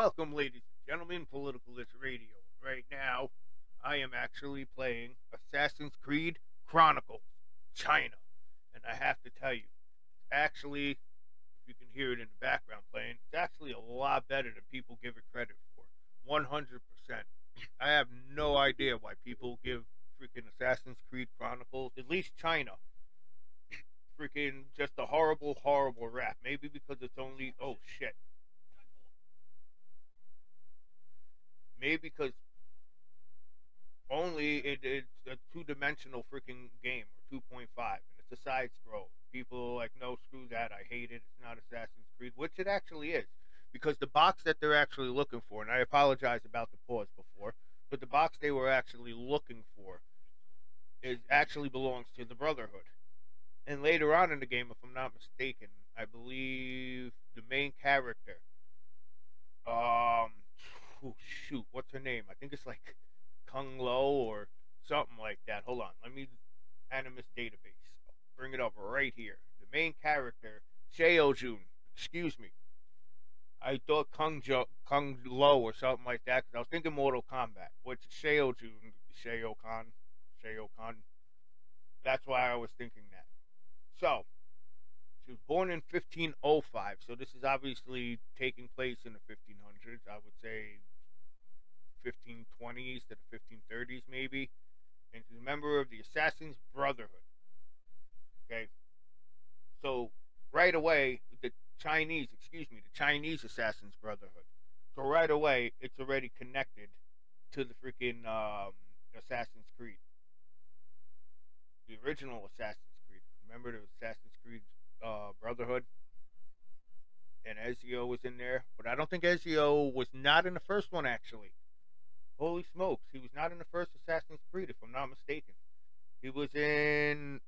Welcome, ladies and gentlemen, to Politicalist Radio. Right now, I am actually playing Assassin's Creed Chronicles China. And I have to tell you, actually, if you can hear it in the background playing, it's actually a lot better than people give it credit for. 100%. I have no idea why people give freaking Assassin's Creed Chronicles, at least China, freaking just a horrible, horrible rap. Maybe because it's only, oh shit. Maybe because only it, it's a two dimensional freaking game or 2.5 and it's a side scroll. People like, no, screw that. I hate it. It's not Assassin's Creed, which it actually is. Because the box that they're actually looking for, and I apologize about the pause before, but the box they were actually looking for is actually belongs to the Brotherhood. And later on in the game, if I'm not mistaken, I believe the main character, um, oh, shoot, what's her name? I think it's like Kung Lao or something like that. Hold on, let me Animus database. bring it up right here. The main character, Shao Jun. Excuse me. I thought Kung jo- Kung Lao or something like that because I was thinking Mortal Kombat, which Shao Jun, Shao Kahn, Shao Kahn. That's why I was thinking that. So, she was born in 1505, so this is obviously taking place in the 1500s. I would say 1520s to the 1530s, maybe. And he's a member of the Assassin's Brotherhood. Okay. So, right away, the Chinese, excuse me, the Chinese Assassin's Brotherhood. So, right away, it's already connected to the freaking um, Assassin's Creed. The original Assassin's Creed. Remember the Assassin's Creed uh, Brotherhood? And Ezio was in there. But I don't think Ezio was not in the first one, actually. Holy smokes, he was not in the first Assassin's Creed, if I'm not mistaken. He was in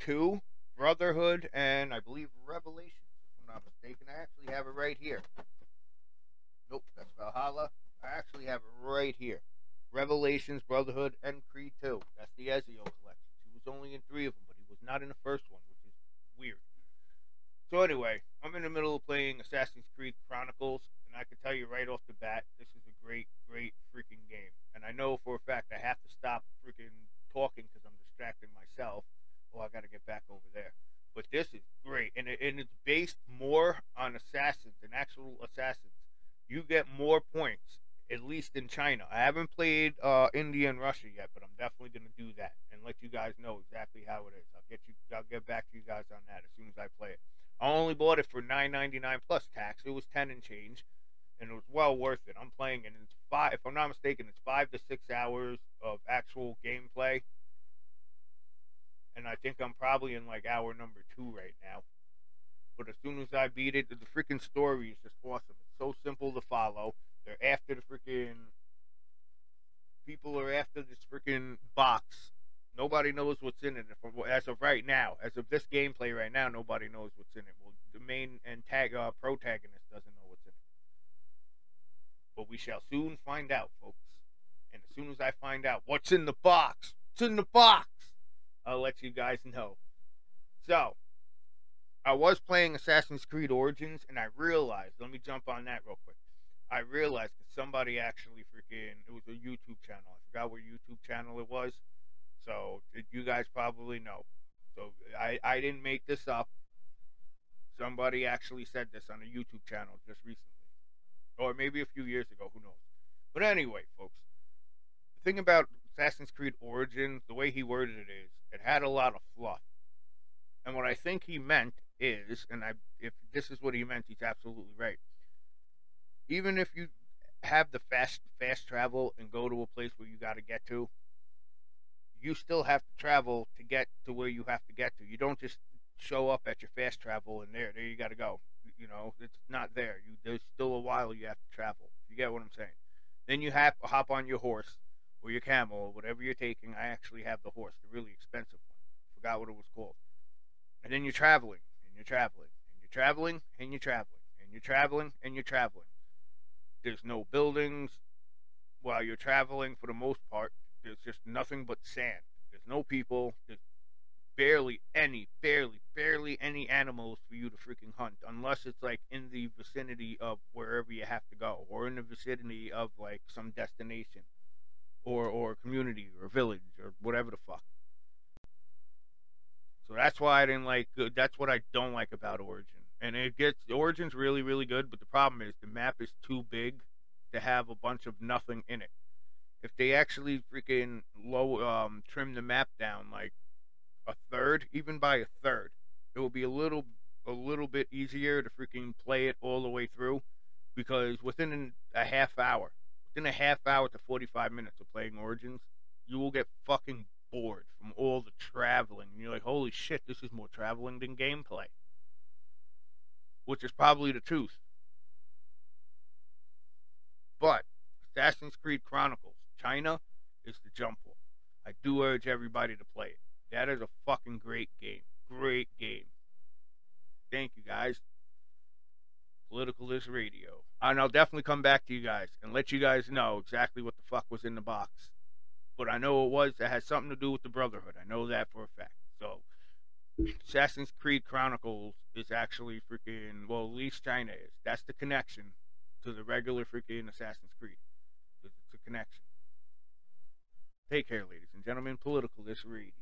two, Brotherhood, and I believe Revelations, if I'm not mistaken. I actually have it right here. Nope, that's Valhalla. I actually have it right here. Revelations, Brotherhood, and Creed 2. That's the Ezio collection. He was only in three of them, but he was not in the first one, which is weird. So anyway, I'm in the middle of playing Assassin's Creed Chronicles, and I can tell you right off the bat, this is great, great freaking game. And I know for a fact I have to stop freaking talking because I'm distracting myself. Oh, I got to get back over there. But this is great, and, it, and it's based more on assassins and actual assassins. You get more points, at least in China. I haven't played uh, India and Russia yet, but I'm definitely going to do that and let you guys know exactly how it is. I'll get you. I'll get back to you guys on that as soon as I play it. I only bought it for $9.99 plus tax. It was 10 and change and it was well worth it. I'm playing, and it's five. If I'm not mistaken, it's five to six hours of actual gameplay, and I think I'm probably in like hour number two right now. But as soon as I beat it, the freaking story is just awesome. It's so simple to follow. They're after the freaking people are after this freaking box. Nobody knows what's in it. As of right now, as of this gameplay right now, nobody knows what's in it. Well, the main antag- uh, protagonist doesn't know. But we shall soon find out, folks. And as soon as I find out what's in the box, what's in the box, I'll let you guys know. So, I was playing Assassin's Creed Origins, and I realized, let me jump on that real quick. I realized that somebody actually freaking, it was a YouTube channel. I forgot what YouTube channel it was. So, you guys probably know. So, I, I didn't make this up. Somebody actually said this on a YouTube channel just recently or maybe a few years ago. Who knows? But anyway, folks, the thing about Assassin's Creed Origins, the way he worded it is, it had a lot of fluff. And what I think he meant is, and I, if this is what he meant, he's absolutely right. Even if you have the fast fast travel and go to a place where you got to get to, you still have to travel to get to where you have to get to. You don't just show up at your fast travel and there, there you got to go. You know, it's not there. You there's still a while you have to travel. You get what I'm saying? Then you have hop on your horse or your camel or whatever you're taking. I actually have the horse, the really expensive one. Forgot what it was called. And then you're traveling and you're traveling and you're traveling and you're traveling and you're traveling and you're traveling. There's no buildings while you're traveling for the most part. There's just nothing but sand. There's no people. There's barely any, barely, barely any animals for you to freaking hunt, unless it's like in the vicinity of wherever you have to go, or in the vicinity of like some destination, or or community or village or whatever the fuck. So that's why I didn't like. uh, That's what I don't like about Origin. And it gets Origin's really really good, but the problem is the map is too big to have a bunch of nothing in it. If they actually freaking low um trim the map down like a third, even by a third, it will be a little a little bit easier to freaking play it all the way through because within a half hour, within a half hour to 45 minutes of playing Origins, you will get fucking bored from all the traveling. And you're like, holy shit, this is more traveling than gameplay. Which is probably the truth. But Assassin's Creed Chronicles China is the jump off. I do urge everybody to play it. That is a fucking great game. Great game. Thank you guys. Politicalist Radio. And I'll definitely come back to you guys and let you guys know exactly what the fuck was in the box. But I know it was, it has something to do with the Brotherhood. I know that for a fact. So, Assassin's Creed Chronicles is actually freaking, well, at least China is. That's the connection to the regular freaking Assassin's Creed. It's a connection. Take care, ladies and gentlemen. Politicalist Radio.